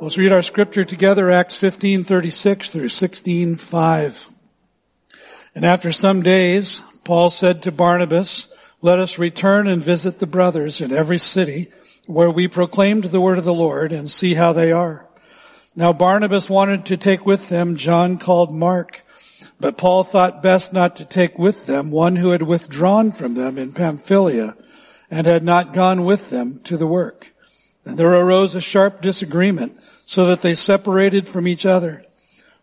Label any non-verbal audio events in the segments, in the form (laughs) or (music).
Let's read our scripture together, Acts 15:36 through 16:5. And after some days, Paul said to Barnabas, "Let us return and visit the brothers in every city where we proclaimed the word of the Lord and see how they are." Now Barnabas wanted to take with them John called Mark, but Paul thought best not to take with them one who had withdrawn from them in Pamphylia and had not gone with them to the work. And there arose a sharp disagreement so that they separated from each other.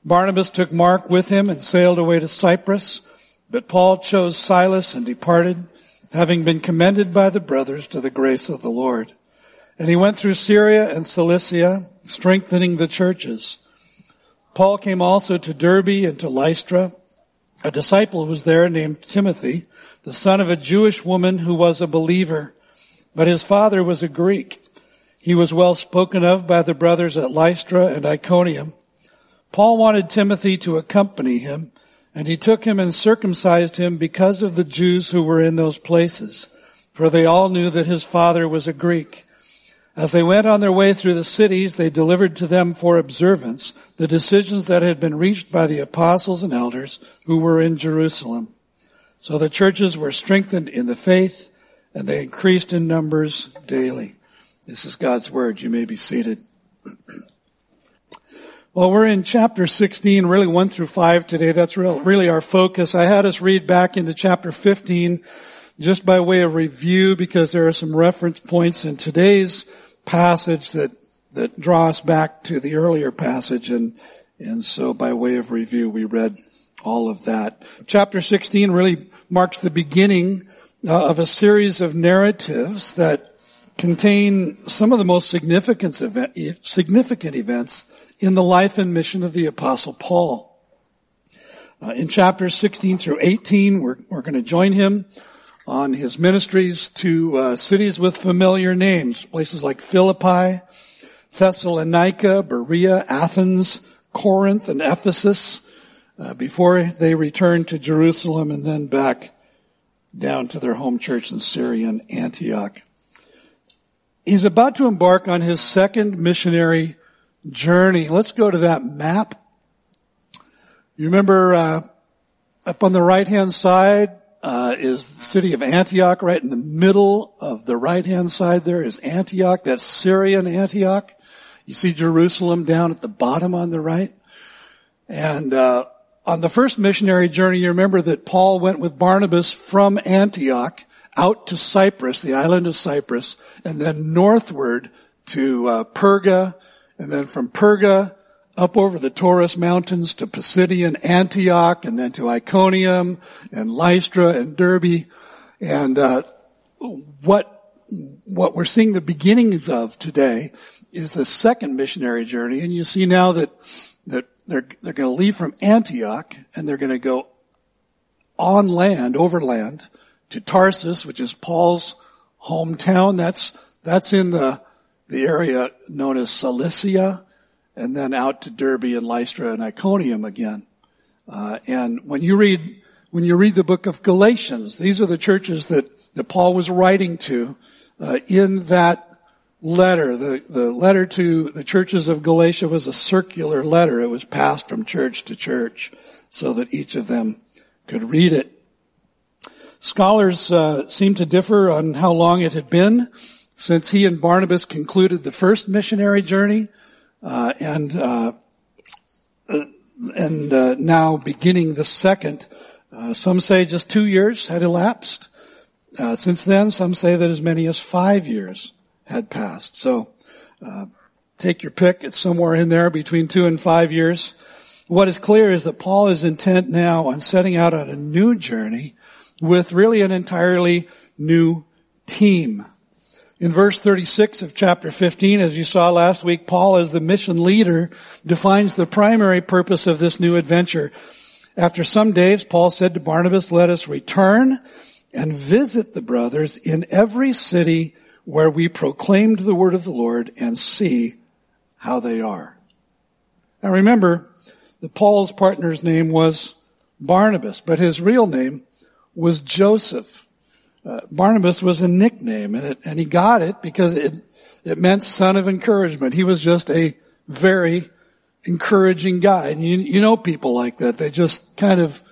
Barnabas took Mark with him and sailed away to Cyprus, but Paul chose Silas and departed, having been commended by the brothers to the grace of the Lord. And he went through Syria and Cilicia, strengthening the churches. Paul came also to Derbe and to Lystra. A disciple was there named Timothy, the son of a Jewish woman who was a believer, but his father was a Greek. He was well spoken of by the brothers at Lystra and Iconium. Paul wanted Timothy to accompany him, and he took him and circumcised him because of the Jews who were in those places, for they all knew that his father was a Greek. As they went on their way through the cities, they delivered to them for observance the decisions that had been reached by the apostles and elders who were in Jerusalem. So the churches were strengthened in the faith, and they increased in numbers daily. This is God's Word. You may be seated. well, we're in chapter 16, really 1 through 5 today. That's really our focus. I had us read back into chapter 15 just by way of review because there are some reference points in today's passage that, that draw us back to the earlier passage and, and so by way of review we read all of that. Chapter 16 really marks the beginning uh, of a series of narratives that contain some of the most significant, event, significant events in the life and mission of the apostle Paul. Uh, in chapters 16 through 18, we're, we're going to join him on his ministries to uh, cities with familiar names, places like Philippi, Thessalonica, Berea, Athens, Corinth, and Ephesus, uh, before they returned to Jerusalem and then back down to their home church in Syria and Antioch. He's about to embark on his second missionary journey. Let's go to that map. You remember uh, up on the right hand side uh, is the city of Antioch. Right in the middle of the right hand side there is Antioch. That's Syrian Antioch. You see Jerusalem down at the bottom on the right. And uh, on the first missionary journey, you remember that Paul went with Barnabas from Antioch out to Cyprus, the island of Cyprus, and then northward to uh, Perga, and then from Perga up over the Taurus Mountains to Pisidian Antioch, and then to Iconium and Lystra and Derbe. And uh, what what we're seeing the beginnings of today is the second missionary journey, and you see now that that they're they're going to leave from Antioch and they're going to go on land, overland, to Tarsus, which is Paul's hometown. That's, that's in the, the area known as Cilicia, and then out to Derbe and Lystra and Iconium again. Uh, and when you read, when you read the book of Galatians, these are the churches that, that Paul was writing to, uh, in that letter. The, the letter to the churches of Galatia was a circular letter. It was passed from church to church so that each of them could read it. Scholars uh, seem to differ on how long it had been since he and Barnabas concluded the first missionary journey, uh, and uh, and uh, now beginning the second. Uh, some say just two years had elapsed. Uh, since then, some say that as many as five years had passed. So, take your pick. It's somewhere in there between two and five years. What is clear is that Paul is intent now on setting out on a new journey with really an entirely new team. In verse 36 of chapter 15, as you saw last week, Paul as the mission leader defines the primary purpose of this new adventure. After some days, Paul said to Barnabas, let us return and visit the brothers in every city where we proclaimed the word of the Lord and see how they are. Now remember that Paul's partner's name was Barnabas, but his real name was Joseph. Uh, Barnabas was a nickname, and, it, and he got it because it, it meant son of encouragement. He was just a very encouraging guy. And you, you know people like that. They just kind of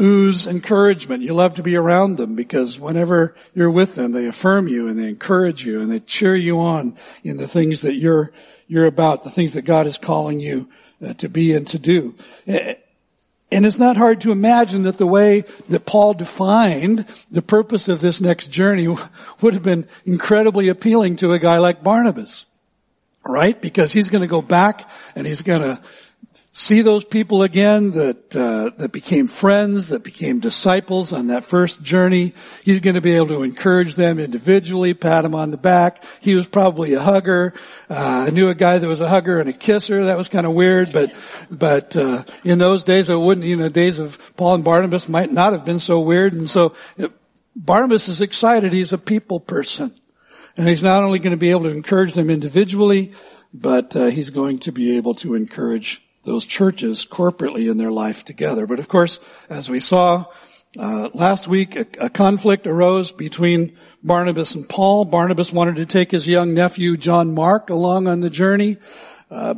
ooze encouragement. You love to be around them because whenever you're with them, they affirm you and they encourage you and they cheer you on in the things that you're, you're about, the things that God is calling you uh, to be and to do. And it's not hard to imagine that the way that Paul defined the purpose of this next journey would have been incredibly appealing to a guy like Barnabas. Right? Because he's going to go back and he's going to see those people again that uh, that became friends, that became disciples on that first journey. He's going to be able to encourage them individually, pat them on the back. He was probably a hugger. Uh, I knew a guy that was a hugger and a kisser. That was kind of weird, but but uh, in those days, it wouldn't. You know, days of Paul and Barnabas might not have been so weird, and so. It, Barnabas is excited. He's a people person. And he's not only going to be able to encourage them individually, but uh, he's going to be able to encourage those churches corporately in their life together. But of course, as we saw uh, last week, a, a, conflict arose between Barnabas and Paul. Barnabas wanted to take his young nephew John Mark along on the journey. Uh,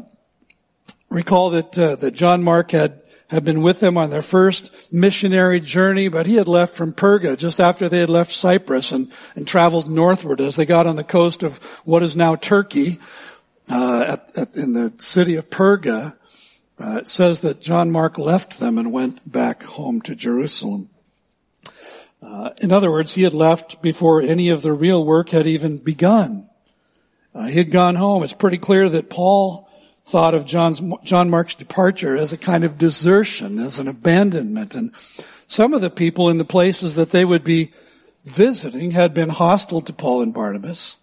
recall that uh, that John Mark had had been with them on their first missionary journey, but he had left from Perga just after they had left Cyprus and, and traveled northward as they got on the coast of what is now Turkey, uh, at, at, in the city of Perga. Uh, it says that John Mark left them and went back home to Jerusalem. Uh, in other words, he had left before any of the real work had even begun. Uh, he had gone home. It's pretty clear that Paul thought of John's, John Mark's departure as a kind of desertion, as an abandonment. And some of the people in the places that they would be visiting had been hostile to Paul and Barnabas.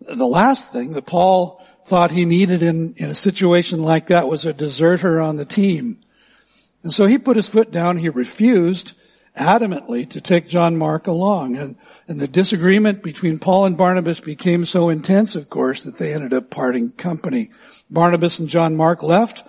The last thing that Paul thought he needed in, in a situation like that was a deserter on the team. And so he put his foot down. He refused adamantly to take John Mark along. And, and the disagreement between Paul and Barnabas became so intense, of course, that they ended up parting company. Barnabas and John Mark left,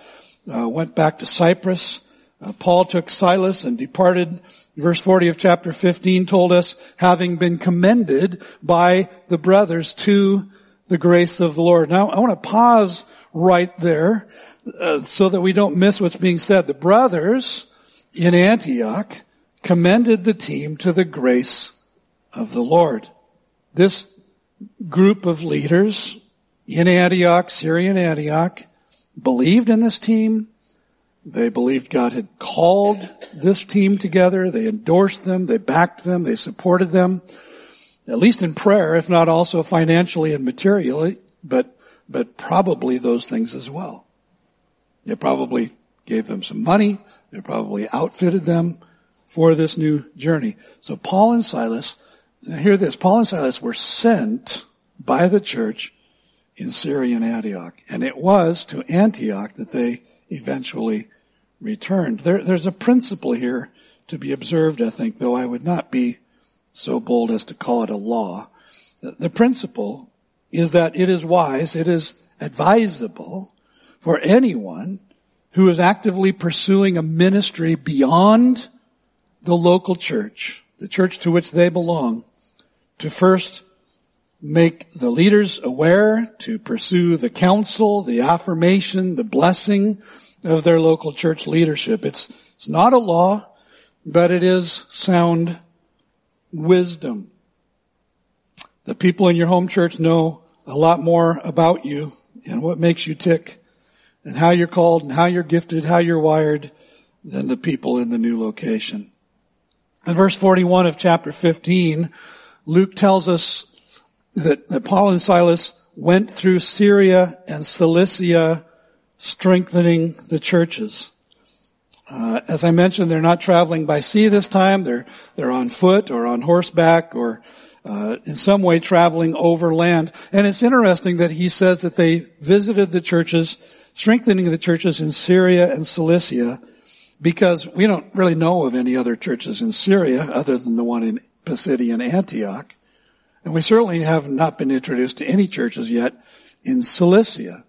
uh, went back to Cyprus. Uh, Paul took Silas and departed. Verse 40 of chapter 15 told us, having been commended by the brothers to the grace of the Lord. Now, I want to pause right there uh, so that we don't miss what's being said. The brothers in Antioch commended the team to the grace of the Lord. This group of leaders in Antioch, Syrian Antioch, believed in this team. They believed God had called this team together. They endorsed them. They backed them. They supported them at least in prayer, if not also financially and materially, but, but probably those things as well. They probably gave them some money. They probably outfitted them for this new journey. So Paul and Silas, hear this, Paul and Silas were sent by the church in Syrian Antioch. And it was to Antioch that they eventually returned. There, there's a principle here to be observed, I think, though I would not be so bold as to call it a law. The principle is that it is wise, it is advisable for anyone who is actively pursuing a ministry beyond the local church, the church to which they belong, to first make the leaders aware, to pursue the counsel, the affirmation, the blessing of their local church leadership. It's, it's not a law, but it is sound wisdom. The people in your home church know a lot more about you and what makes you tick and how you're called and how you're gifted, how you're wired than the people in the new location. In verse 41 of chapter 15, Luke tells us that, that Paul and Silas went through Syria and Cilicia strengthening the churches. Uh, as I mentioned, they're not traveling by sea this time. They're they're on foot or on horseback or uh, in some way traveling overland. And it's interesting that he says that they visited the churches, strengthening the churches in Syria and Cilicia, because we don't really know of any other churches in Syria other than the one in Pisidian Antioch. And we certainly have not been introduced to any churches yet in Cilicia.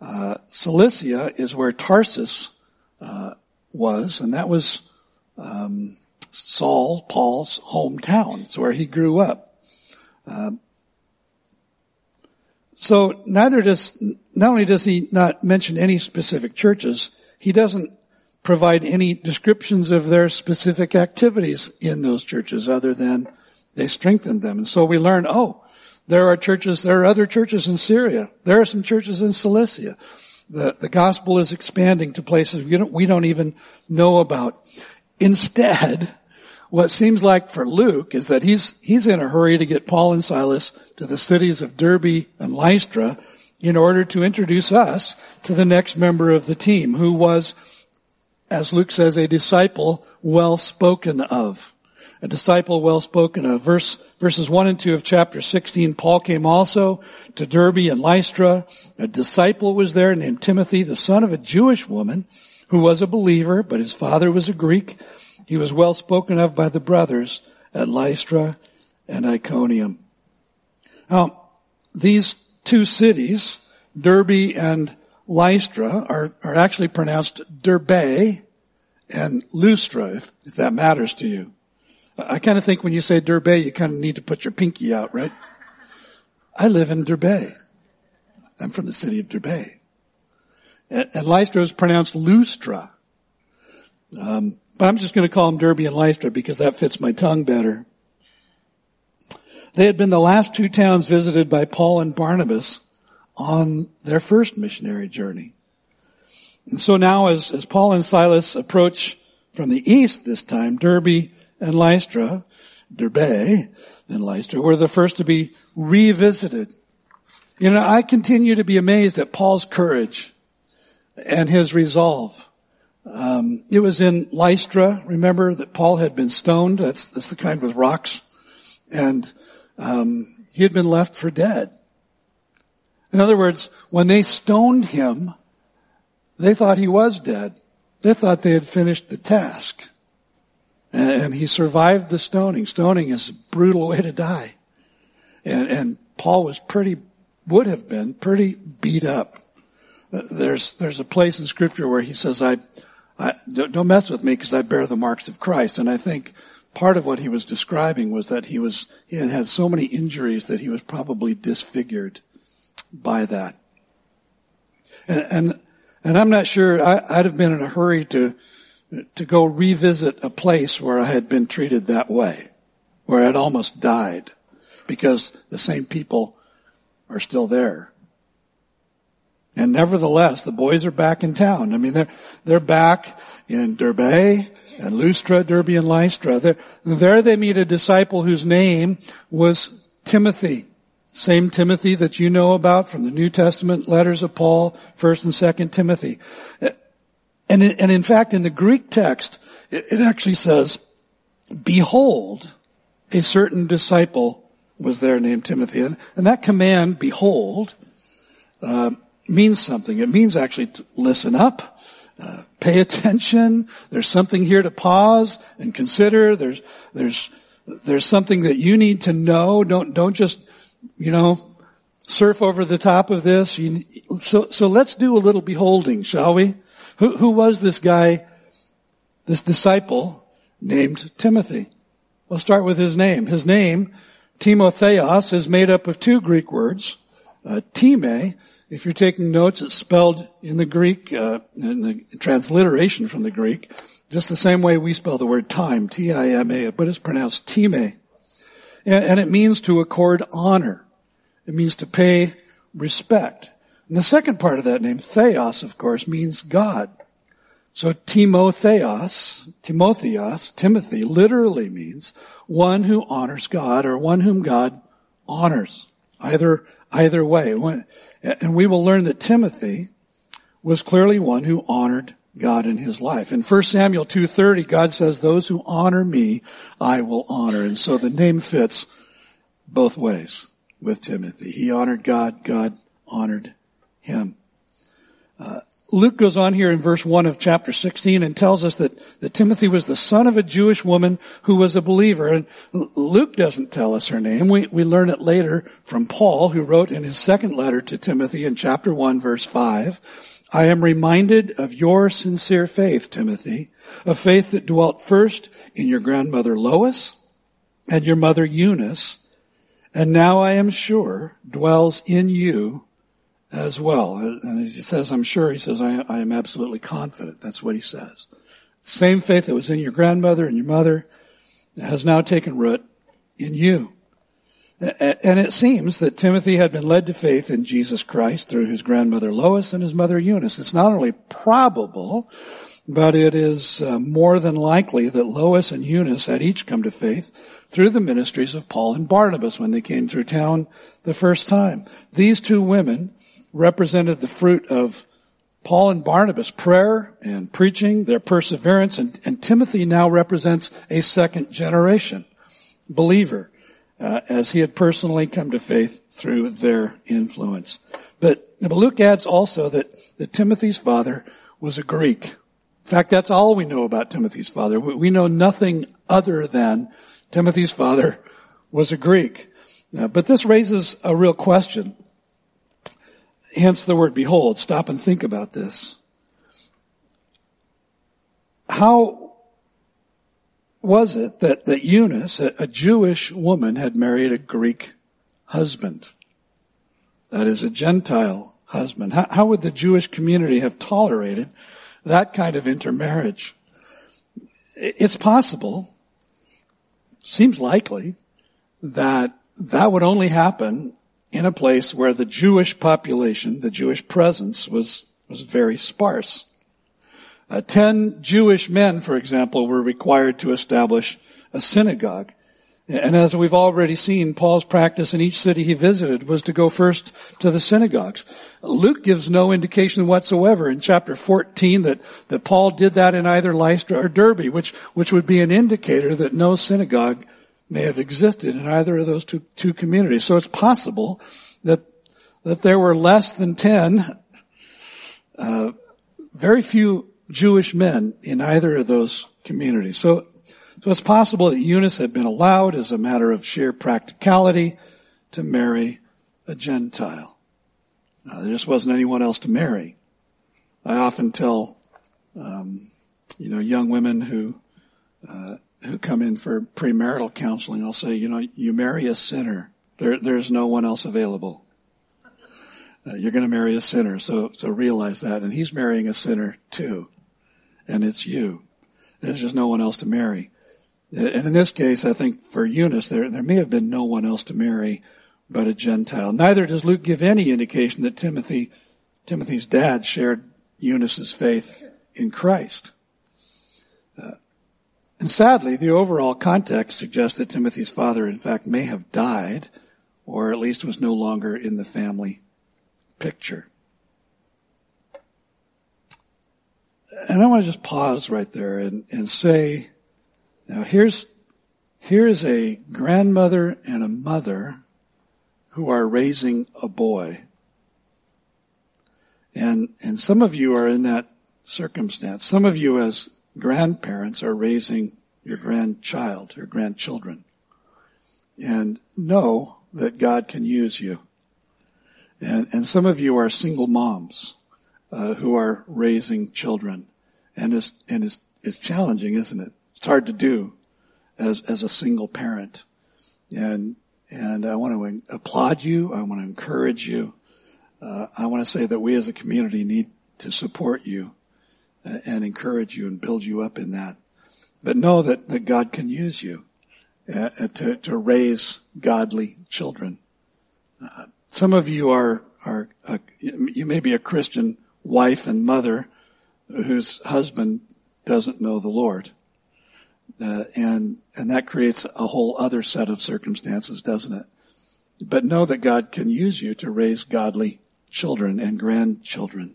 Uh, Cilicia is where Tarsus uh, was, and that was um, Saul, Paul's hometown. It's where he grew up. Uh, So neither does, not only does he not mention any specific churches, he doesn't provide any descriptions of their specific activities in those churches other than they strengthened them. And so we learn, oh, there are churches, there are other churches in Syria. There are some churches in Cilicia. The, the gospel is expanding to places we don't, we don't even know about. Instead, what seems like for Luke is that he's, he's in a hurry to get Paul and Silas to the cities of Derbe and Lystra in order to introduce us to the next member of the team who was, as Luke says, a disciple well spoken of. A disciple well spoken of. Verse, verses 1 and 2 of chapter 16, Paul came also to Derbe and Lystra. A disciple was there named Timothy, the son of a Jewish woman who was a believer, but his father was a Greek. He was well spoken of by the brothers at Lystra and Iconium. Now, these two cities, Derbe and Lystra, are, are actually pronounced Derbe and Lustra, if, if that matters to you. I kind of think when you say Derbe, you kind of need to put your pinky out, right? I live in Derbe. I'm from the city of Derbe. And, and Lystra is pronounced Lustra. Um, but I'm just going to call them Derby and Lystra because that fits my tongue better. They had been the last two towns visited by Paul and Barnabas on their first missionary journey. And so now as, as Paul and Silas approach from the east this time, Derbe and Lystra, Derbe and Lystra were the first to be revisited. You know, I continue to be amazed at Paul's courage and his resolve. Um, it was in Lystra. Remember that Paul had been stoned. That's that's the kind with rocks, and um, he had been left for dead. In other words, when they stoned him, they thought he was dead. They thought they had finished the task, and, he survived the stoning. Stoning is a brutal way to die, and, and Paul was pretty would have been pretty beat up. There's there's a place in Scripture where he says, "I." I, don't mess with me because I bear the marks of Christ. And I think part of what he was describing was that he was, he had had so many injuries that he was probably disfigured by that. And, and, and I'm not sure, I, I'd have been in a hurry to, to go revisit a place where I had been treated that way, where I'd almost died because the same people are still there. And nevertheless, the boys are back in town. I mean, they're, they're back in Derbe and Lustra, Derbe and Lystra. There, there they meet a disciple whose name was Timothy. Same Timothy that you know about from the New Testament letters of Paul, 1st and 2nd Timothy. And, in, and in fact, in the Greek text, it, it actually says, behold, a certain disciple was there named Timothy. And, and that command, behold, uh, means something. It means actually to listen up, uh, pay attention. There's something here to pause and consider. There's, there's, there's something that you need to know. Don't, don't just, you know, surf over the top of this. You, so, so let's do a little beholding, shall we? Who, who was this guy, this disciple named Timothy? We'll start with his name. His name, Timotheos, is made up of two Greek words, uh, time, if you're taking notes, it's spelled in the Greek, uh, in the transliteration from the Greek, just the same way we spell the word time, T-I-M-A, but it's pronounced time. And, and it means to accord honor. It means to pay respect. And the second part of that name, Theos, of course, means God. So Timotheos, Timotheos, Timothy, literally means one who honors God or one whom God honors. Either, either way. And we will learn that Timothy was clearly one who honored God in his life. In 1 Samuel 2.30, God says, those who honor me, I will honor. And so the name fits both ways with Timothy. He honored God, God honored him. Uh, Luke goes on here in verse 1 of chapter 16 and tells us that, that Timothy was the son of a Jewish woman who was a believer. And Luke doesn't tell us her name. We, we learn it later from Paul, who wrote in his second letter to Timothy in chapter 1 verse 5, I am reminded of your sincere faith, Timothy, a faith that dwelt first in your grandmother Lois and your mother Eunice, and now I am sure dwells in you as well. And he says, I'm sure, he says, I, I am absolutely confident. That's what he says. Same faith that was in your grandmother and your mother has now taken root in you. And it seems that Timothy had been led to faith in Jesus Christ through his grandmother Lois and his mother Eunice. It's not only probable, but it is uh, more than likely that Lois and Eunice had each come to faith through the ministries of Paul and Barnabas when they came through town the first time. These two women represented the fruit of Paul and Barnabas' prayer and preaching, their perseverance, and, and Timothy now represents a second generation believer, uh, as he had personally come to faith through their influence. But, but Luke adds also that, that Timothy's father was a Greek. In fact, that's all we know about Timothy's father. We, we know nothing other than Timothy's father was a Greek. Uh, but this raises a real question. Hence the word behold. Stop and think about this. How was it that, that Eunice, a, a Jewish woman, had married a Greek husband? That is a Gentile husband. How, how would the Jewish community have tolerated that kind of intermarriage? It's possible, seems likely, that that would only happen in a place where the Jewish population, the Jewish presence was, was very sparse. Uh, ten Jewish men, for example, were required to establish a synagogue. And as we've already seen, Paul's practice in each city he visited was to go first to the synagogues. Luke gives no indication whatsoever in chapter 14 that, that Paul did that in either Lystra or Derbe, which, which would be an indicator that no synagogue may have existed in either of those two, two communities. So it's possible that, that there were less than 10, uh, very few Jewish men in either of those communities. So, so it's possible that Eunice had been allowed as a matter of sheer practicality to marry a Gentile. Now, there just wasn't anyone else to marry. I often tell, um, you know, young women who uh, who come in for premarital counseling, I'll say, you know, you marry a sinner. There, there's no one else available. Uh, you're going to marry a sinner, so so realize that. And he's marrying a sinner too, and it's you. There's just no one else to marry. And in this case, I think for Eunice, there there may have been no one else to marry but a Gentile. Neither does Luke give any indication that Timothy Timothy's dad shared Eunice's faith in Christ. Uh, and sadly, the overall context suggests that Timothy's father, in fact, may have died, or at least was no longer in the family picture. And I want to just pause right there and, and say, now here's, here's a grandmother and a mother who are raising a boy. And, and some of you are in that circumstance. Some of you as grandparents are raising your grandchild, your grandchildren. And know that God can use you. And, and some of you are single moms uh, who are raising children. And it's, and it's, it's challenging, isn't it? It's hard to do as, as a single parent. And, and I want to applaud you. I want to encourage you. Uh, I want to say that we as a community need to support you and encourage you and build you up in that. But know that, that God can use you uh, to, to raise godly children. Uh, some of you are, are, uh, you may be a Christian wife and mother whose husband doesn't know the Lord. Uh, and, and that creates a whole other set of circumstances, doesn't it? But know that God can use you to raise godly children and grandchildren.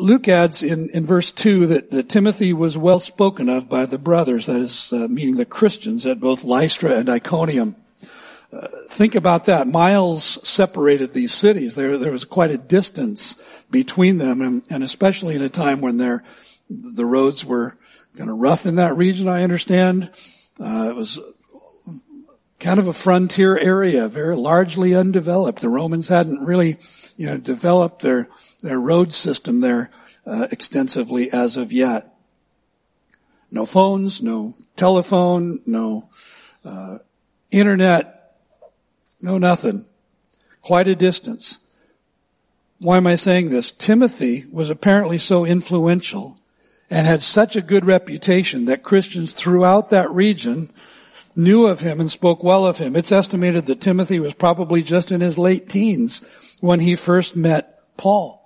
Luke adds in, in verse 2 that, that Timothy was well spoken of by the brothers, that is, uh, meaning the Christians at both Lystra and Iconium. Uh, think about that. Miles separated these cities. There, there was quite a distance between them, and, and especially in a time when there, the roads were kind of rough in that region, I understand. Uh, it was kind of a frontier area, very largely undeveloped. The Romans hadn't really, you know, developed their their road system there uh, extensively as of yet. No phones, no telephone, no uh, internet, no nothing. Quite a distance. Why am I saying this? Timothy was apparently so influential and had such a good reputation that Christians throughout that region knew of him and spoke well of him. It's estimated that Timothy was probably just in his late teens when he first met Paul.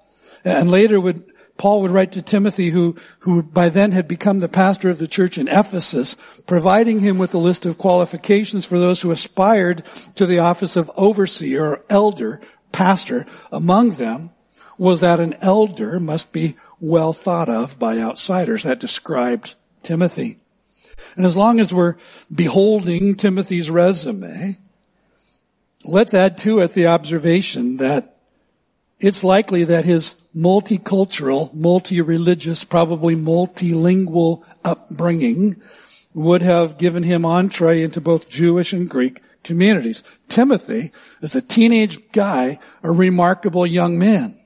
And later would, Paul would write to Timothy who, who by then had become the pastor of the church in Ephesus, providing him with a list of qualifications for those who aspired to the office of overseer or elder pastor. Among them was that an elder must be well thought of by outsiders. That described Timothy. And as long as we're beholding Timothy's resume, let's add to it the observation that it's likely that his multicultural, multi-religious, probably multilingual upbringing would have given him entree into both Jewish and Greek communities. Timothy, as a teenage guy, a remarkable young man.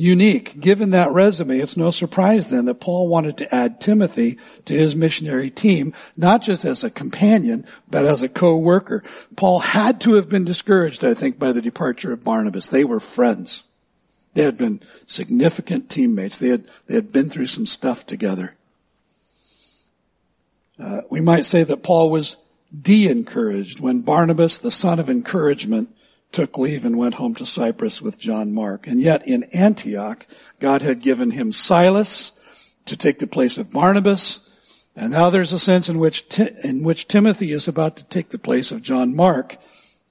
Unique. Given that resume, it's no surprise then that Paul wanted to add Timothy to his missionary team, not just as a companion, but as a co-worker. Paul had to have been discouraged, I think, by the departure of Barnabas. They were friends. They had been significant teammates. They had, they had been through some stuff together. Uh, we might say that Paul was de-encouraged when Barnabas, the son of encouragement, took leave and went home to Cyprus with John Mark. And yet in Antioch, God had given him Silas to take the place of Barnabas. And now there's a sense in which, in which Timothy is about to take the place of John Mark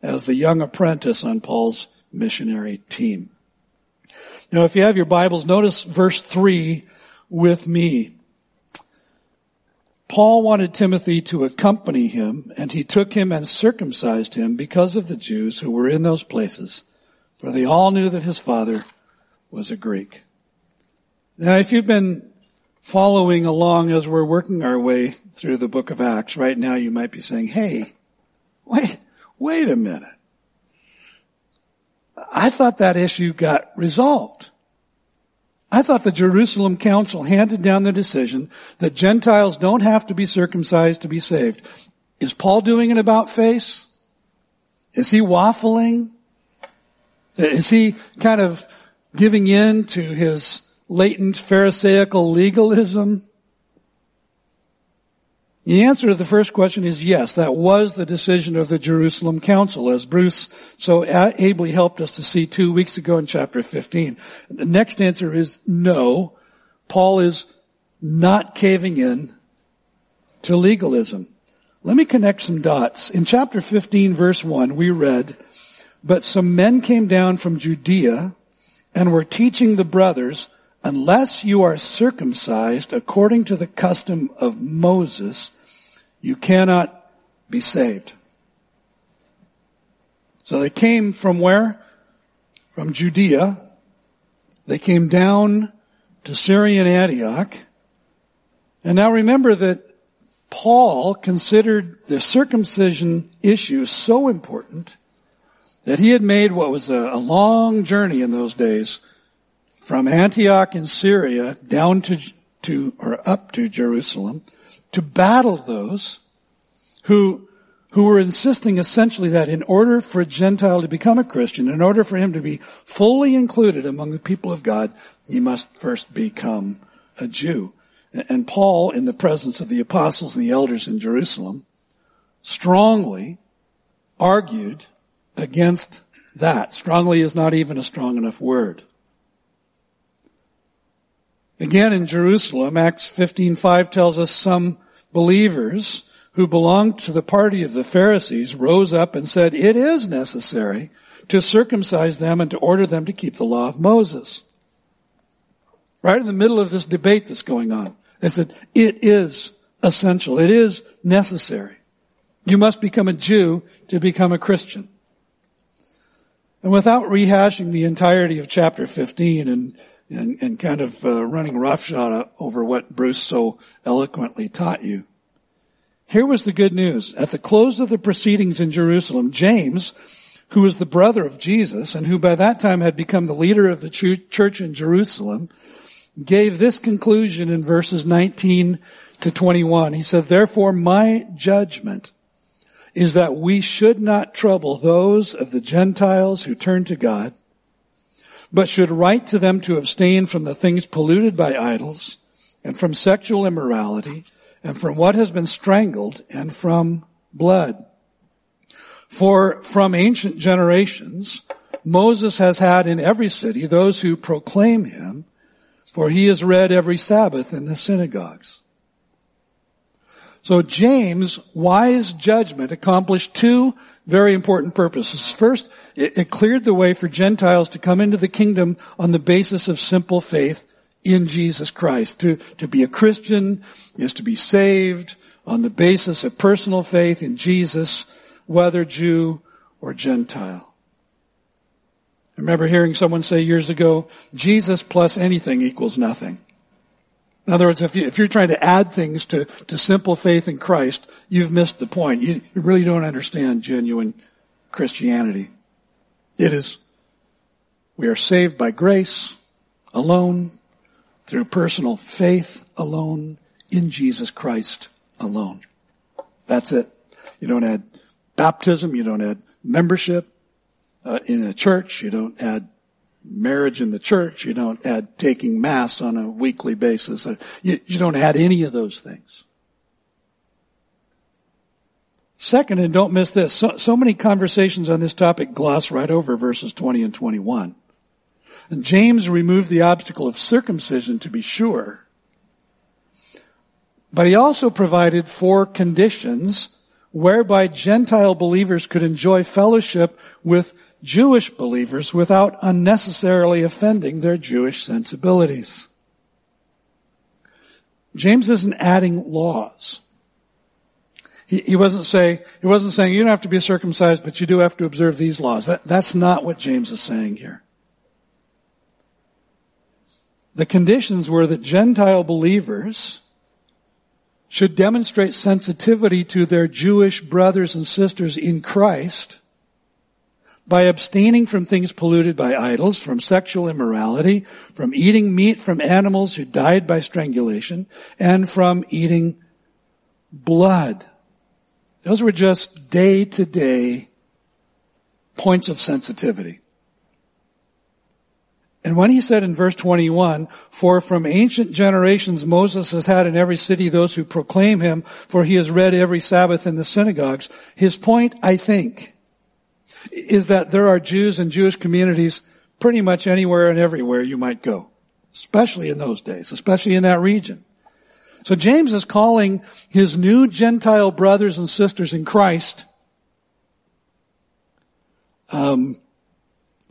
as the young apprentice on Paul's missionary team. Now if you have your Bibles, notice verse 3 with me. Paul wanted Timothy to accompany him, and he took him and circumcised him because of the Jews who were in those places, for they all knew that his father was a Greek. Now, if you've been following along as we're working our way through the book of Acts, right now you might be saying, hey, wait, wait a minute. I thought that issue got resolved. I thought the Jerusalem Council handed down the decision that Gentiles don't have to be circumcised to be saved. Is Paul doing an about face? Is he waffling? Is he kind of giving in to his latent Pharisaical legalism? The answer to the first question is yes, that was the decision of the Jerusalem Council, as Bruce so ably helped us to see two weeks ago in chapter 15. The next answer is no. Paul is not caving in to legalism. Let me connect some dots. In chapter 15 verse 1, we read, But some men came down from Judea and were teaching the brothers, unless you are circumcised according to the custom of Moses, you cannot be saved. So they came from where? From Judea. They came down to Syrian Antioch. And now remember that Paul considered the circumcision issue so important that he had made what was a, a long journey in those days from Antioch in Syria down to, to, or up to Jerusalem to battle those who, who were insisting essentially that in order for a Gentile to become a Christian, in order for him to be fully included among the people of God, he must first become a Jew. And Paul, in the presence of the apostles and the elders in Jerusalem, strongly argued against that. Strongly is not even a strong enough word. Again in Jerusalem, Acts 15:5 tells us some believers who belonged to the party of the Pharisees rose up and said, it is necessary to circumcise them and to order them to keep the law of Moses. Right in the middle of this debate that's going on. They said, it is essential. It is necessary. You must become a Jew to become a Christian. And without rehashing the entirety of chapter 15 and and, and kind of uh, running roughshod over what Bruce so eloquently taught you. Here was the good news. At the close of the proceedings in Jerusalem, James, who was the brother of Jesus and who by that time had become the leader of the church in Jerusalem, gave this conclusion in verses 19 to 21. He said, therefore my judgment is that we should not trouble those of the Gentiles who turn to God, but should write to them to abstain from the things polluted by idols, and from sexual immorality, and from what has been strangled, and from blood. For from ancient generations, Moses has had in every city those who proclaim him, for he is read every Sabbath in the synagogues. So James' wise judgment accomplished two very important purposes. First, it, it, cleared the way for Gentiles to come into the kingdom on the basis of simple faith in Jesus Christ. To, to be a Christian is to be saved on the basis of personal faith in Jesus, whether Jew or Gentile. I remember hearing someone say years ago, Jesus plus anything equals nothing. In other words, if, you, you're trying to add things to, to simple faith in Christ, you've missed the point. You, you really don't understand genuine Christianity. It is, we are saved by grace alone, through personal faith alone, in Jesus Christ alone. That's it. You don't add baptism, you don't add membership uh, in a church, you don't add marriage in the church. You don't add taking mass on a weekly basis. Uh, you, you don't add any of those things. Second, and don't miss this, so, so, many conversations on this topic gloss right over verses 20 and 21. And James removed the obstacle of circumcision to be sure. But he also provided four conditions whereby Gentile believers could enjoy fellowship with Jewish believers without unnecessarily offending their Jewish sensibilities. James isn't adding laws. He, he wasn't say he wasn't saying you don't have to be circumcised, but you do have to observe these laws. That, that's not what James is saying here. The conditions were that Gentile believers should demonstrate sensitivity to their Jewish brothers and sisters in Christ by abstaining from things polluted by idols, from sexual immorality, from eating meat from animals who died by strangulation, and from eating blood. Those were just day to day points of sensitivity. And when he said in verse 21, for from ancient generations Moses has had in every city those who proclaim him, for he has read every Sabbath in the synagogues, his point, I think, is that there are Jews and Jewish communities pretty much anywhere and everywhere you might go, especially in those days, especially in that region. So James is calling his new Gentile brothers and sisters in Christ um,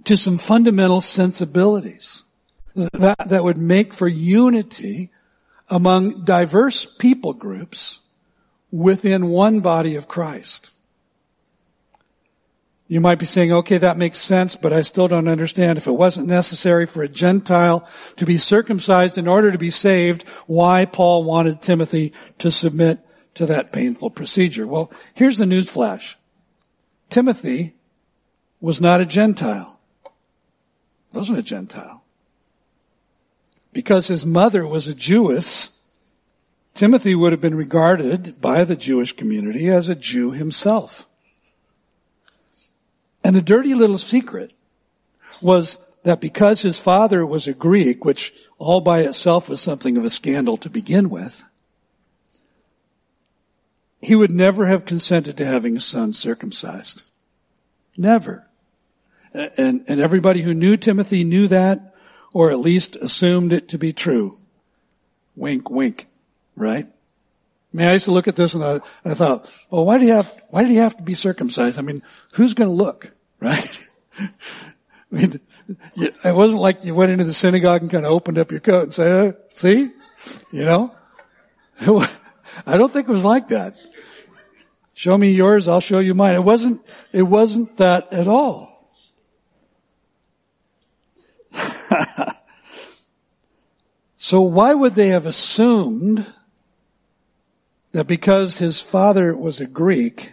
to some fundamental sensibilities that, that would make for unity among diverse people groups within one body of Christ. You might be saying, okay, that makes sense, but I still don't understand. If it wasn't necessary for a Gentile to be circumcised in order to be saved, why Paul wanted Timothy to submit to that painful procedure. Well, here's the news flash. Timothy was not a Gentile. Wasn't a Gentile. Because his mother was a Jewess, Timothy would have been regarded by the Jewish community as a Jew himself. And the dirty little secret was that because his father was a Greek, which all by itself was something of a scandal to begin with, he would never have consented to having his son circumcised. Never. And, and everybody who knew Timothy knew that, or at least assumed it to be true. Wink, wink, right? I mean, I used to look at this and I, I thought, well, why do you have, why did he have to be circumcised? I mean, who's going to look? (laughs) right? I mean, it wasn't like you went into the synagogue and kind of opened up your coat and said, see, you know, (laughs) I don't think it was like that. Show me yours, I'll show you mine. It wasn't, it wasn't that at all. So why would they have assumed that because his father was a Greek,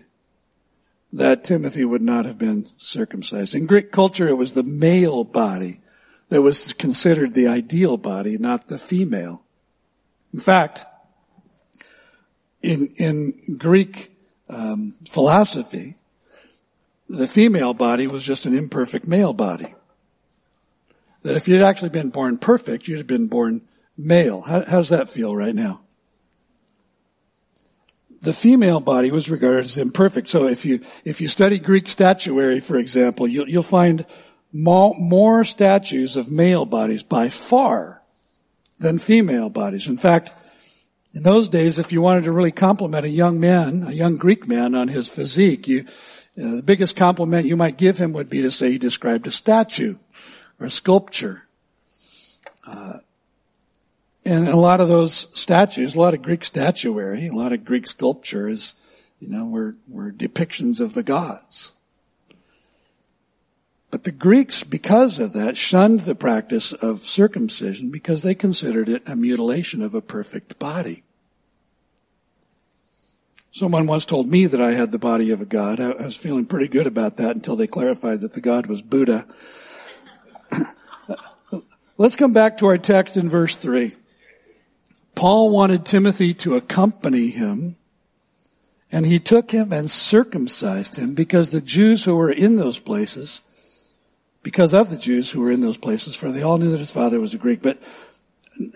that Timothy would not have been circumcised. In Greek culture, it was the male body that was considered the ideal body, not the female. In fact, in, in Greek um, philosophy, the female body was just an imperfect male body. That if you'd actually been born perfect, you'd have been born male. How, does that feel right now? The female body was regarded as imperfect. So if you, if you study Greek statuary, for example, you'll, you'll find more, statues of male bodies by far than female bodies. In fact, in those days, if you wanted to really compliment a young man, a young Greek man on his physique, you, you know, the biggest compliment you might give him would be to say he described a statue or a sculpture. Uh, and a lot of those statues, a lot of Greek statuary, a lot of Greek sculpture is, you know, were, were depictions of the gods. But the Greeks, because of that, shunned the practice of circumcision because they considered it a mutilation of a perfect body. Someone once told me that I had the body of a god. I was feeling pretty good about that until they clarified that the god was Buddha. (coughs) Let's come back to our text in verse 3. Paul wanted Timothy to accompany him, and he took him and circumcised him because the Jews who were in those places, because of the Jews who were in those places, for they all knew that his father was a Greek. But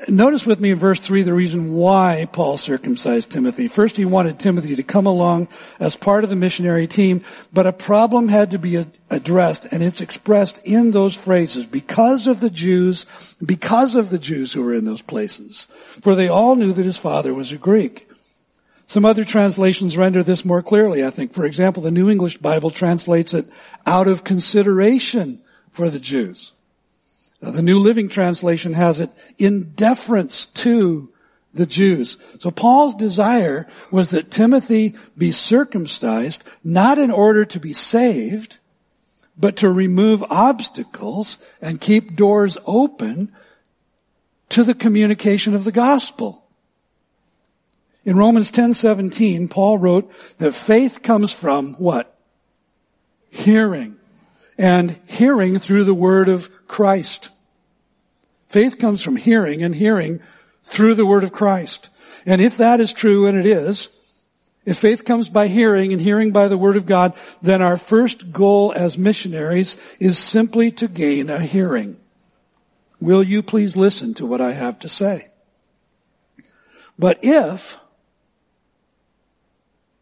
notice with me in verse 3 the reason why Paul circumcised Timothy. First, he wanted Timothy to come along as part of the missionary team, but a problem had to be addressed, and it's expressed in those phrases because of the Jews, because of the Jews who were in those places. For they all knew that his father was a Greek. Some other translations render this more clearly, I think. For example, the New English Bible translates it out of consideration for the Jews. The New Living Translation has it in deference to the Jews. So Paul's desire was that Timothy be circumcised, not in order to be saved, but to remove obstacles and keep doors open to the communication of the gospel. In Romans 10:17, Paul wrote that faith comes from what? Hearing. And hearing through the word of Christ. Faith comes from hearing and hearing through the word of Christ. And if that is true, and it is, if faith comes by hearing and hearing by the word of God, then our first goal as missionaries is simply to gain a hearing. Will you please listen to what I have to say? But if,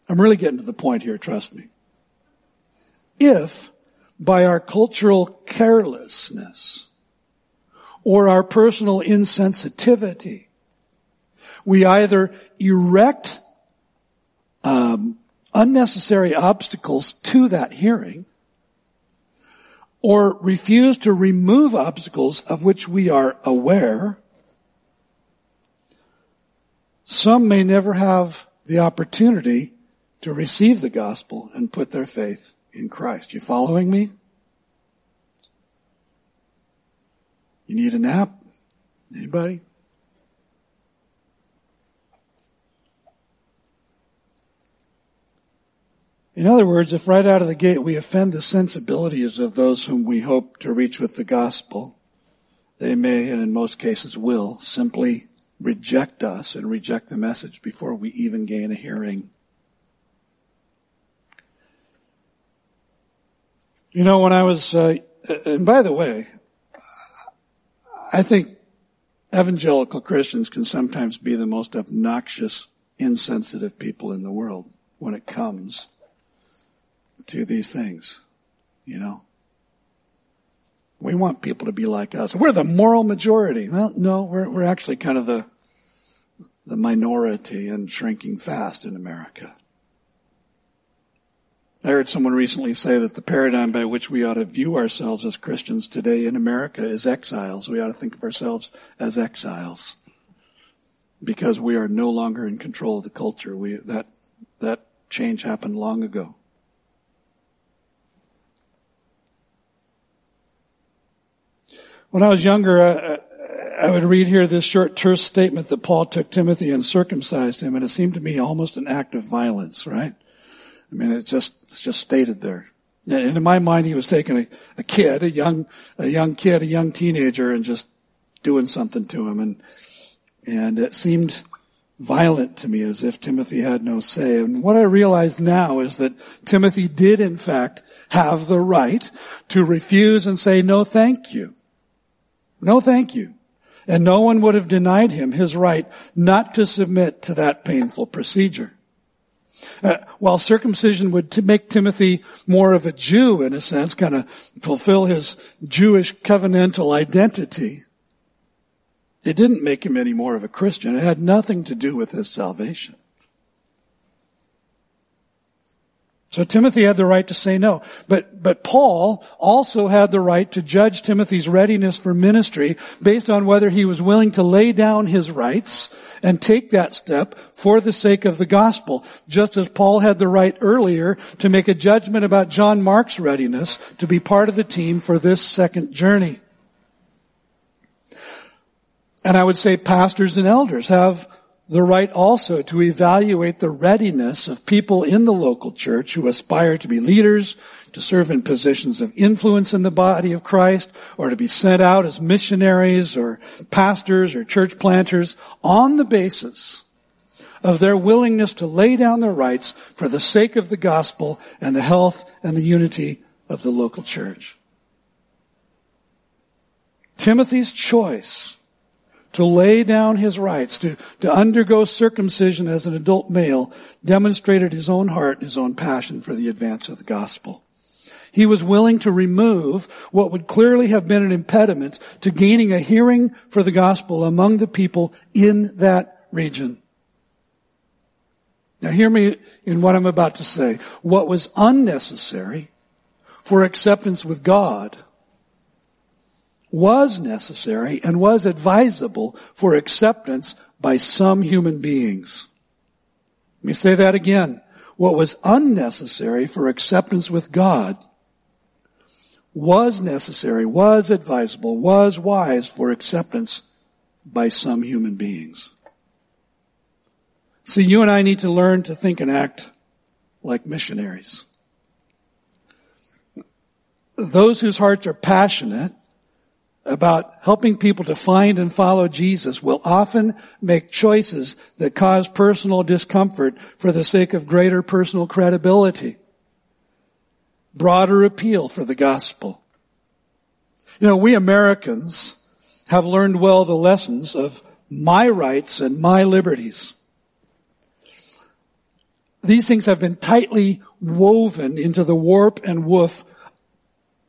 I'm really getting to the point here, trust me. If by our cultural carelessness or our personal insensitivity, we either erect um, unnecessary obstacles to that hearing, or refuse to remove obstacles of which we are aware, some may never have the opportunity to receive the gospel and put their faith in Christ. You following me? You need a nap? Anybody? In other words, if right out of the gate we offend the sensibilities of those whom we hope to reach with the gospel, they may, and in most cases will, simply reject us and reject the message before we even gain a hearing. You know, when I was, uh, and by the way, I think evangelical Christians can sometimes be the most obnoxious, insensitive people in the world when it comes to these things, you know. We want people to be like us. We're the moral majority. Well, no, we're, we're actually kind of the, the minority and shrinking fast in America. I heard someone recently say that the paradigm by which we ought to view ourselves as Christians today in America is exiles. We ought to think of ourselves as exiles because we are no longer in control of the culture. We, that, that change happened long ago. When I was younger, I, I would read here this short terse statement that Paul took Timothy and circumcised him, and it seemed to me almost an act of violence, right? I mean, it's just, it's just stated there. And in my mind, he was taking a, a kid, a young, a young kid, a young teenager and just doing something to him. And, and it seemed violent to me as if Timothy had no say. And what I realize now is that Timothy did in fact have the right to refuse and say, no thank you. No thank you. And no one would have denied him his right not to submit to that painful procedure. Uh, while circumcision would t- make Timothy more of a Jew in a sense, kind of fulfill his Jewish covenantal identity, it didn't make him any more of a Christian. It had nothing to do with his salvation. So Timothy had the right to say no. But, but Paul also had the right to judge Timothy's readiness for ministry based on whether he was willing to lay down his rights and take that step for the sake of the gospel. Just as Paul had the right earlier to make a judgment about John Mark's readiness to be part of the team for this second journey. And I would say pastors and elders have the right also to evaluate the readiness of people in the local church who aspire to be leaders, to serve in positions of influence in the body of Christ, or to be sent out as missionaries or pastors or church planters on the basis of their willingness to lay down their rights for the sake of the gospel and the health and the unity of the local church. Timothy's choice to lay down his rights, to, to undergo circumcision as an adult male, demonstrated his own heart and his own passion for the advance of the gospel. He was willing to remove what would clearly have been an impediment to gaining a hearing for the gospel among the people in that region. Now hear me in what I'm about to say. What was unnecessary for acceptance with God was necessary and was advisable for acceptance by some human beings. Let me say that again. What was unnecessary for acceptance with God was necessary, was advisable, was wise for acceptance by some human beings. See, you and I need to learn to think and act like missionaries. Those whose hearts are passionate about helping people to find and follow Jesus will often make choices that cause personal discomfort for the sake of greater personal credibility. Broader appeal for the gospel. You know, we Americans have learned well the lessons of my rights and my liberties. These things have been tightly woven into the warp and woof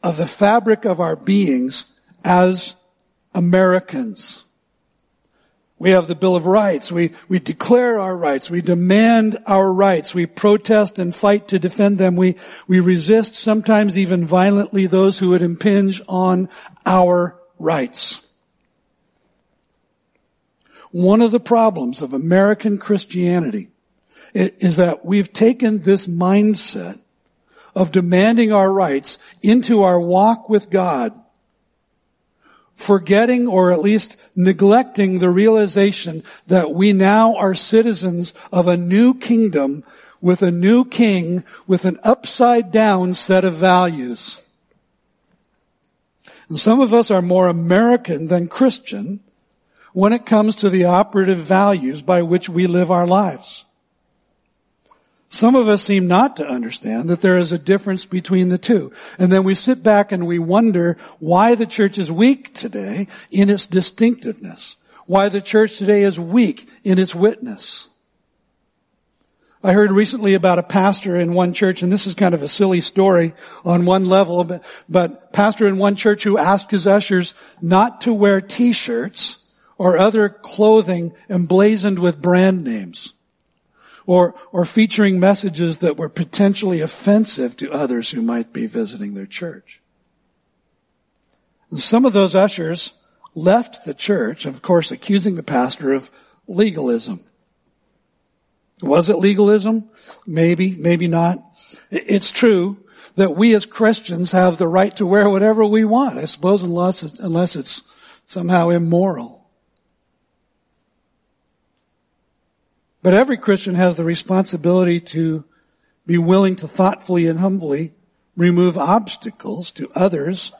of the fabric of our beings as Americans. We have the Bill of Rights. We, we declare our rights. We demand our rights. We protest and fight to defend them. We, we resist, sometimes even violently, those who would impinge on our rights. One of the problems of American Christianity is that we've taken this mindset of demanding our rights into our walk with God forgetting or at least neglecting the realization that we now are citizens of a new kingdom with a new king with an upside down set of values. And some of us are more American than Christian when it comes to the operative values by which we live our lives. Some of us seem not to understand that there is a difference between the two. And then we sit back and we wonder why the church is weak today in its distinctiveness. Why the church today is weak in its witness. I heard recently about a pastor in one church, and this is kind of a silly story on one level, but, but pastor in one church who asked his ushers not to wear t-shirts or other clothing emblazoned with brand names or, or featuring messages that were potentially offensive to others who might be visiting their church. And some of those ushers left the church, of course, accusing the pastor of legalism. Was it legalism? Maybe, maybe not. It's true that we as Christians have the right to wear whatever we want, I suppose, unless, unless it's somehow immoral. But every Christian has the responsibility to be willing to thoughtfully and humbly remove obstacles to others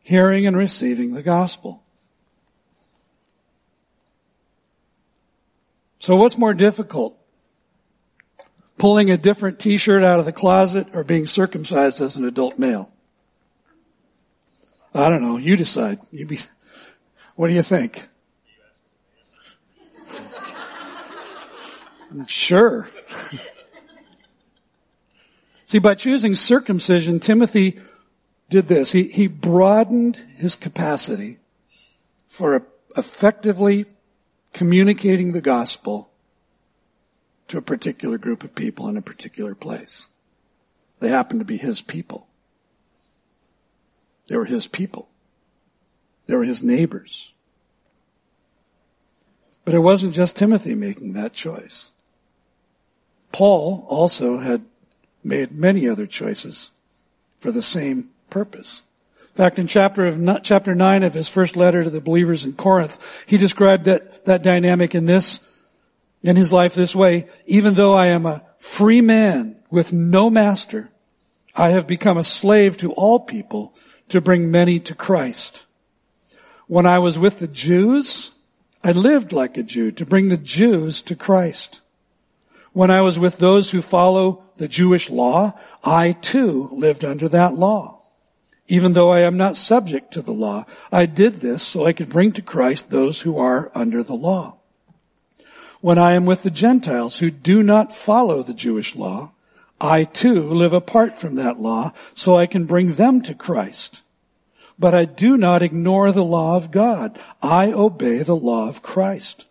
hearing and receiving the gospel. So what's more difficult? Pulling a different t-shirt out of the closet or being circumcised as an adult male? I don't know. You decide. You be, (laughs) what do you think? Sure. See, by choosing circumcision, Timothy did this. He, he broadened his capacity for effectively communicating the gospel to a particular group of people in a particular place. They happened to be his people. They were his people. They were his neighbors. But it wasn't just Timothy making that choice. Paul also had made many other choices for the same purpose. In fact, in chapter of, chapter 9 of his first letter to the believers in Corinth, he described that, that dynamic in this, in his life this way, even though I am a free man with no master, I have become a slave to all people to bring many to Christ. When I was with the Jews, I lived like a Jew to bring the Jews to Christ. When I was with those who follow the Jewish law, I too lived under that law. Even though I am not subject to the law, I did this so I could bring to Christ those who are under the law. When I am with the Gentiles who do not follow the Jewish law, I too live apart from that law so I can bring them to Christ. But I do not ignore the law of God. I obey the law of Christ.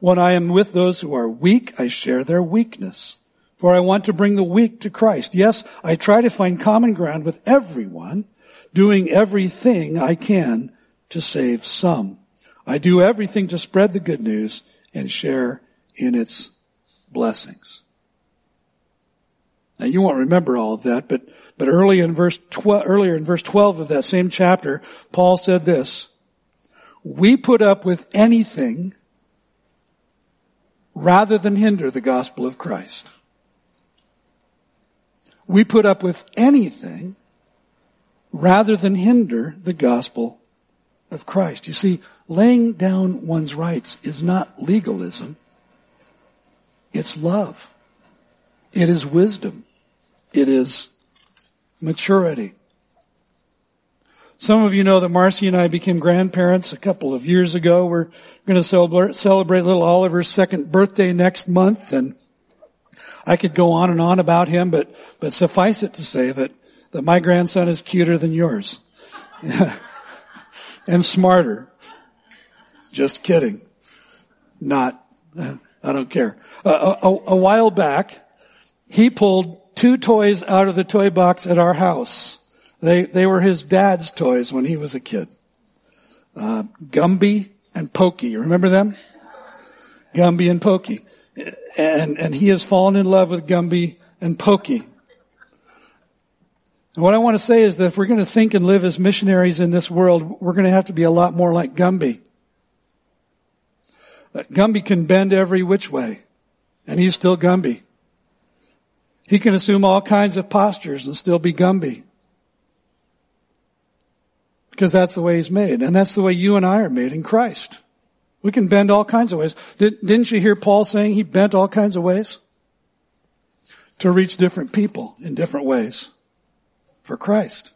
When I am with those who are weak, I share their weakness. For I want to bring the weak to Christ. Yes, I try to find common ground with everyone, doing everything I can to save some. I do everything to spread the good news and share in its blessings. Now you won't remember all of that, but, but early in verse 12, earlier in verse 12 of that same chapter, Paul said this, we put up with anything rather than hinder the gospel of Christ. We put up with anything rather than hinder the gospel of Christ. You see, laying down one's rights is not legalism. It's love. It is wisdom. It is maturity. Some of you know that Marcy and I became grandparents a couple of years ago. We're going to celebrate, little Oliver's second birthday next month and I could go on and on about him, but, but suffice it to say that, that my grandson is cuter than yours. (laughs) and smarter. Just kidding. Not, I don't care. a, a while back, he pulled two toys out of the toy box at our house. They, they were his dad's toys when he was a kid. Uh, Gumby and Pokey. Remember them? Gumby and Pokey. And, and he has fallen in love with Gumby and Pokey. And what I want to say is that if we're going to think and live as missionaries in this world, we're going to have to be a lot more like Gumby. Uh, Gumby can bend every which way, and he's still Gumby. He can assume all kinds of postures and still be Gumby. Because that's the way he's made. And that's the way you and I are made in Christ. We can bend all kinds of ways. Did, not you hear Paul saying he bent all kinds of ways? To reach different people in different ways for Christ.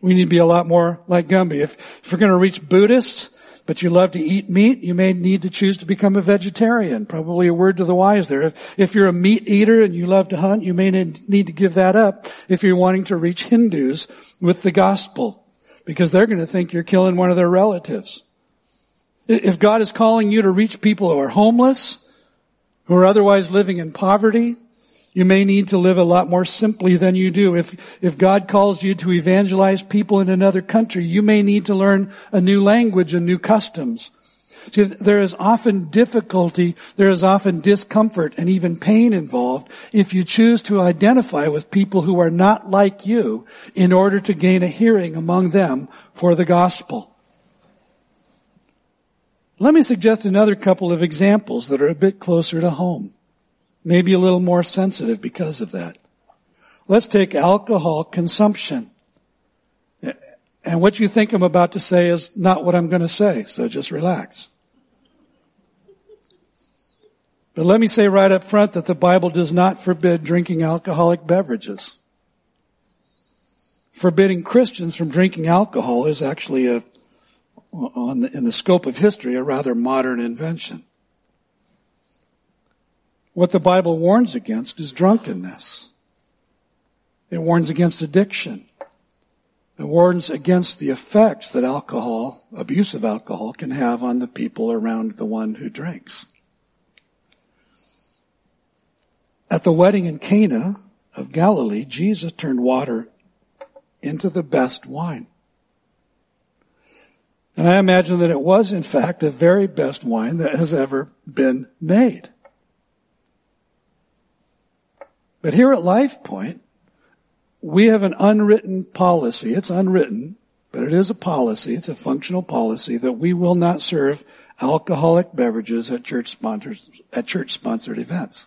We need to be a lot more like Gumby. If, if we're going to reach Buddhists, but you love to eat meat, you may need to choose to become a vegetarian. Probably a word to the wise there. If, if you're a meat eater and you love to hunt, you may need to give that up if you're wanting to reach Hindus with the gospel because they're going to think you're killing one of their relatives. If God is calling you to reach people who are homeless, who are otherwise living in poverty, you may need to live a lot more simply than you do. If, if God calls you to evangelize people in another country, you may need to learn a new language and new customs. See, there is often difficulty, there is often discomfort and even pain involved if you choose to identify with people who are not like you in order to gain a hearing among them for the gospel. Let me suggest another couple of examples that are a bit closer to home. Maybe a little more sensitive because of that. Let's take alcohol consumption. And what you think I'm about to say is not what I'm going to say, so just relax. But let me say right up front that the Bible does not forbid drinking alcoholic beverages. Forbidding Christians from drinking alcohol is actually a, the, in the scope of history, a rather modern invention. What the Bible warns against is drunkenness. It warns against addiction. It warns against the effects that alcohol, abuse of alcohol, can have on the people around the one who drinks. At the wedding in Cana of Galilee, Jesus turned water into the best wine. And I imagine that it was, in fact, the very best wine that has ever been made. But here at Life Point, we have an unwritten policy. It's unwritten, but it is a policy. It's a functional policy that we will not serve alcoholic beverages at church sponsors, at church sponsored events.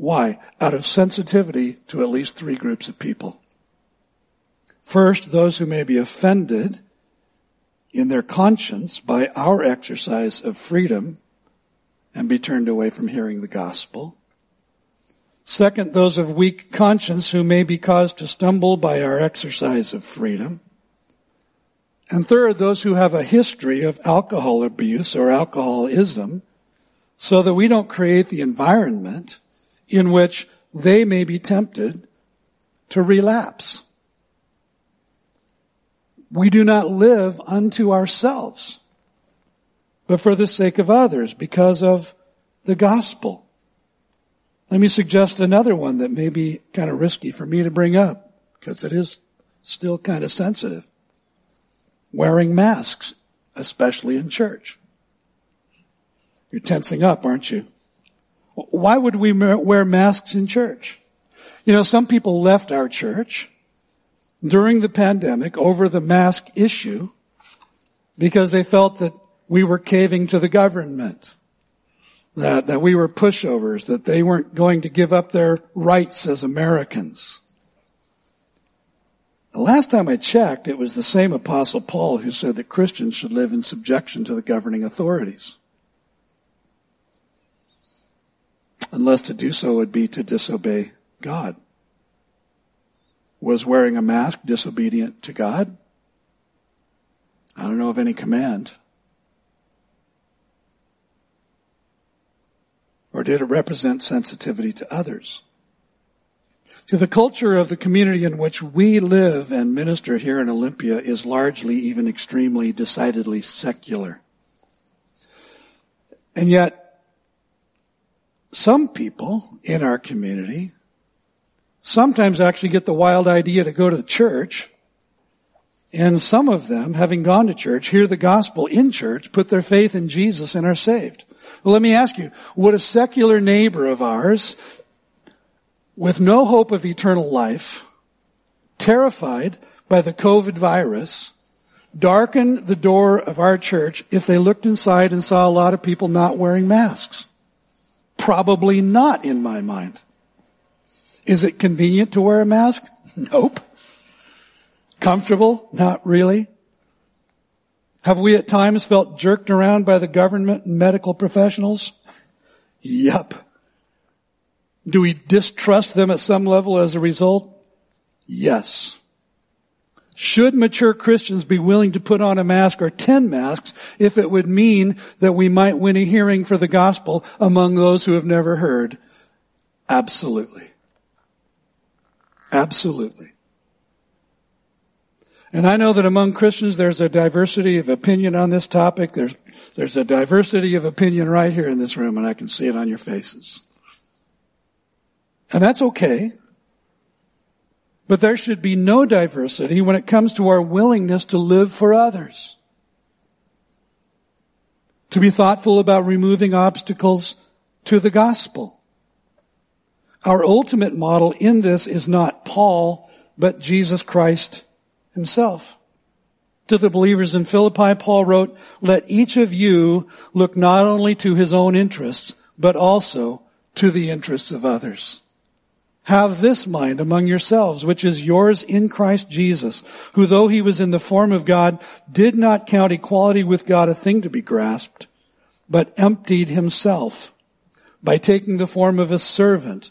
Why? Out of sensitivity to at least three groups of people. First, those who may be offended in their conscience by our exercise of freedom and be turned away from hearing the gospel. Second, those of weak conscience who may be caused to stumble by our exercise of freedom. And third, those who have a history of alcohol abuse or alcoholism so that we don't create the environment in which they may be tempted to relapse. We do not live unto ourselves, but for the sake of others because of the gospel. Let me suggest another one that may be kind of risky for me to bring up because it is still kind of sensitive. Wearing masks, especially in church. You're tensing up, aren't you? Why would we wear masks in church? You know, some people left our church during the pandemic over the mask issue because they felt that we were caving to the government, that, that we were pushovers, that they weren't going to give up their rights as Americans. The last time I checked, it was the same apostle Paul who said that Christians should live in subjection to the governing authorities. Unless to do so would be to disobey God. Was wearing a mask disobedient to God? I don't know of any command. Or did it represent sensitivity to others? To the culture of the community in which we live and minister here in Olympia is largely, even extremely, decidedly secular. And yet, some people in our community sometimes actually get the wild idea to go to the church. And some of them, having gone to church, hear the gospel in church, put their faith in Jesus and are saved. Well, let me ask you, would a secular neighbor of ours with no hope of eternal life, terrified by the COVID virus, darken the door of our church if they looked inside and saw a lot of people not wearing masks? Probably not in my mind. Is it convenient to wear a mask? (laughs) Nope. Comfortable? Not really. Have we at times felt jerked around by the government and medical professionals? (laughs) Yup. Do we distrust them at some level as a result? Yes. Should mature Christians be willing to put on a mask or ten masks if it would mean that we might win a hearing for the gospel among those who have never heard? Absolutely. Absolutely. And I know that among Christians there's a diversity of opinion on this topic. There's, there's a diversity of opinion right here in this room and I can see it on your faces. And that's okay. But there should be no diversity when it comes to our willingness to live for others. To be thoughtful about removing obstacles to the gospel. Our ultimate model in this is not Paul, but Jesus Christ himself. To the believers in Philippi, Paul wrote, let each of you look not only to his own interests, but also to the interests of others. Have this mind among yourselves, which is yours in Christ Jesus, who though he was in the form of God, did not count equality with God a thing to be grasped, but emptied himself by taking the form of a servant,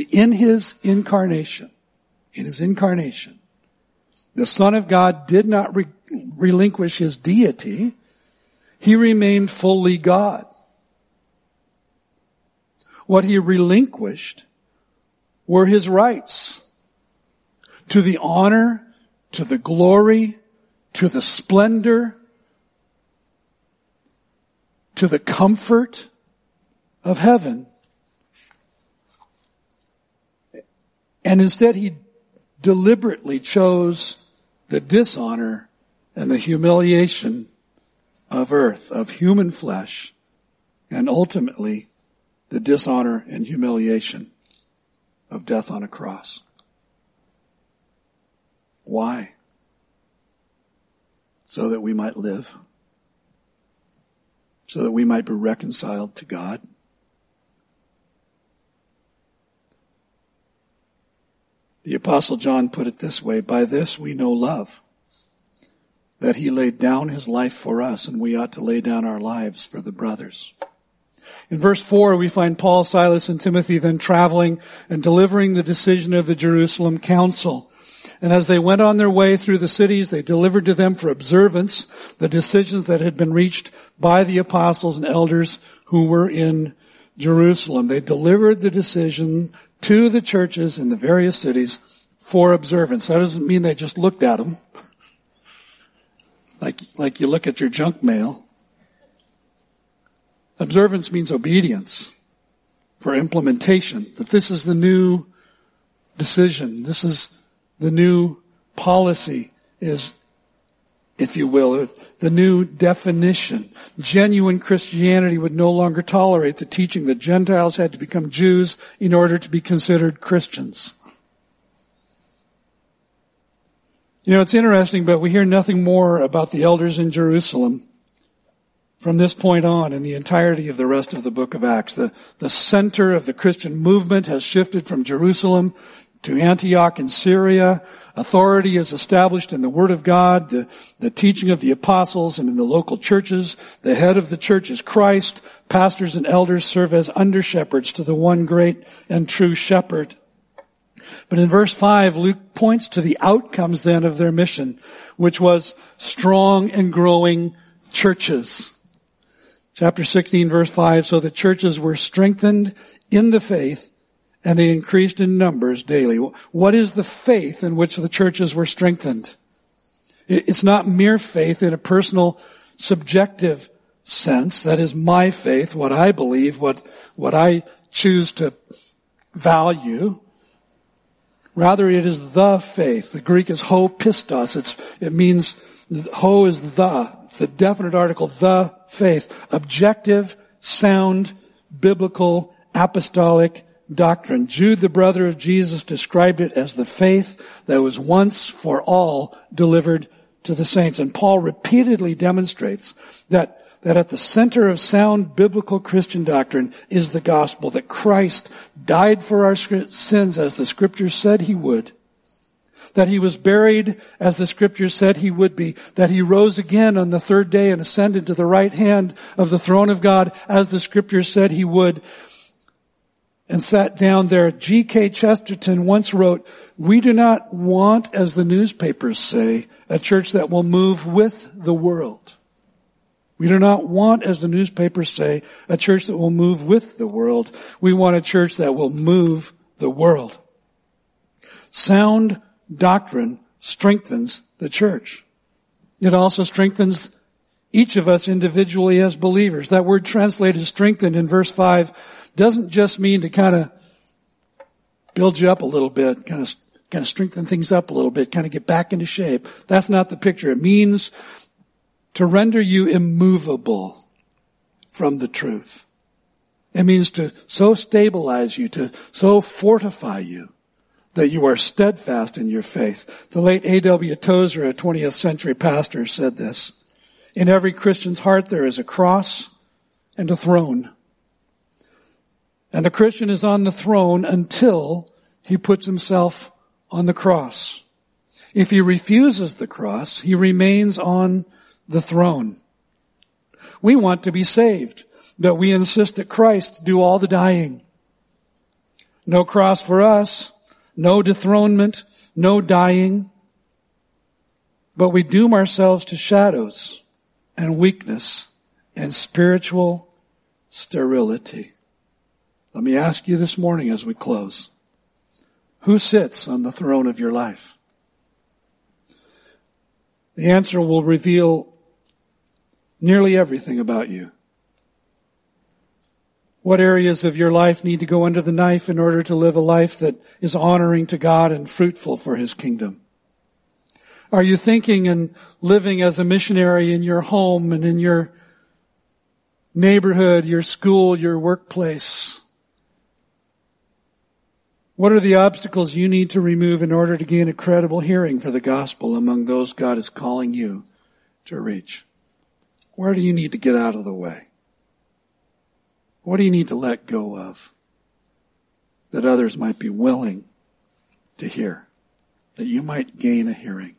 In his incarnation, in his incarnation, the Son of God did not re- relinquish his deity. He remained fully God. What he relinquished were his rights to the honor, to the glory, to the splendor, to the comfort of heaven And instead he deliberately chose the dishonor and the humiliation of earth, of human flesh, and ultimately the dishonor and humiliation of death on a cross. Why? So that we might live. So that we might be reconciled to God. The apostle John put it this way, by this we know love, that he laid down his life for us and we ought to lay down our lives for the brothers. In verse 4, we find Paul, Silas, and Timothy then traveling and delivering the decision of the Jerusalem council. And as they went on their way through the cities, they delivered to them for observance the decisions that had been reached by the apostles and elders who were in Jerusalem. They delivered the decision to the churches in the various cities for observance. That doesn't mean they just looked at them. Like, like you look at your junk mail. Observance means obedience for implementation. That this is the new decision. This is the new policy is if you will, uh, the new definition. Genuine Christianity would no longer tolerate the teaching that Gentiles had to become Jews in order to be considered Christians. You know, it's interesting, but we hear nothing more about the elders in Jerusalem from this point on in the entirety of the rest of the book of Acts. The, the center of the Christian movement has shifted from Jerusalem to Antioch in Syria. Authority is established in the Word of God, the, the teaching of the apostles and in the local churches. The head of the church is Christ. Pastors and elders serve as under shepherds to the one great and true shepherd. But in verse 5, Luke points to the outcomes then of their mission, which was strong and growing churches. Chapter 16 verse 5, so the churches were strengthened in the faith and they increased in numbers daily. What is the faith in which the churches were strengthened? It's not mere faith in a personal, subjective sense. That is my faith, what I believe, what, what I choose to value. Rather, it is the faith. The Greek is ho pistos. It's, it means, ho is the. It's the definite article, the faith. Objective, sound, biblical, apostolic, doctrine. Jude, the brother of Jesus, described it as the faith that was once for all delivered to the saints. And Paul repeatedly demonstrates that, that at the center of sound biblical Christian doctrine is the gospel, that Christ died for our sins as the scriptures said he would, that he was buried as the scriptures said he would be, that he rose again on the third day and ascended to the right hand of the throne of God as the scriptures said he would, and sat down there. G.K. Chesterton once wrote, we do not want, as the newspapers say, a church that will move with the world. We do not want, as the newspapers say, a church that will move with the world. We want a church that will move the world. Sound doctrine strengthens the church. It also strengthens each of us individually as believers. That word translated strengthened in verse 5 doesn't just mean to kind of build you up a little bit, kind of, kind of strengthen things up a little bit, kind of get back into shape. That's not the picture. It means to render you immovable from the truth. It means to so stabilize you, to so fortify you that you are steadfast in your faith. The late A.W. Tozer, a 20th century pastor, said this. In every Christian's heart there is a cross and a throne. And the Christian is on the throne until he puts himself on the cross. If he refuses the cross, he remains on the throne. We want to be saved, but we insist that Christ do all the dying. No cross for us, no dethronement, no dying, but we doom ourselves to shadows and weakness and spiritual sterility. Let me ask you this morning as we close. Who sits on the throne of your life? The answer will reveal nearly everything about you. What areas of your life need to go under the knife in order to live a life that is honoring to God and fruitful for His kingdom? Are you thinking and living as a missionary in your home and in your neighborhood, your school, your workplace? What are the obstacles you need to remove in order to gain a credible hearing for the gospel among those God is calling you to reach? Where do you need to get out of the way? What do you need to let go of that others might be willing to hear, that you might gain a hearing?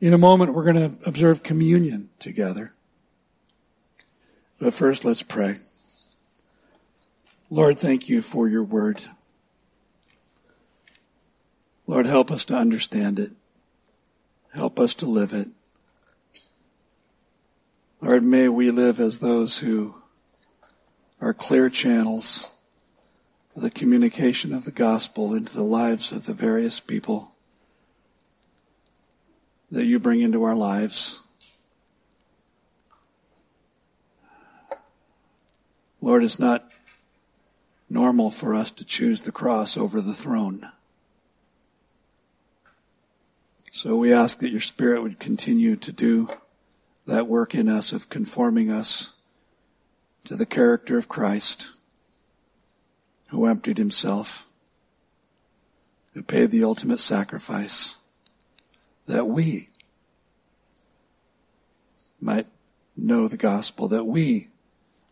In a moment, we're going to observe communion together. But first, let's pray. Lord, thank you for your word. Lord, help us to understand it. Help us to live it. Lord, may we live as those who are clear channels for the communication of the gospel into the lives of the various people that you bring into our lives. Lord, it's not normal for us to choose the cross over the throne. So we ask that your Spirit would continue to do that work in us of conforming us to the character of Christ, who emptied himself, who paid the ultimate sacrifice, that we might know the gospel, that we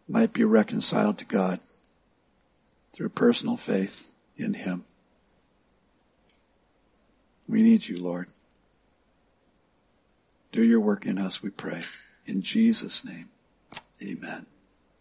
might be reconciled to God through personal faith in Him. We need you, Lord. Do your work in us, we pray. In Jesus' name, amen.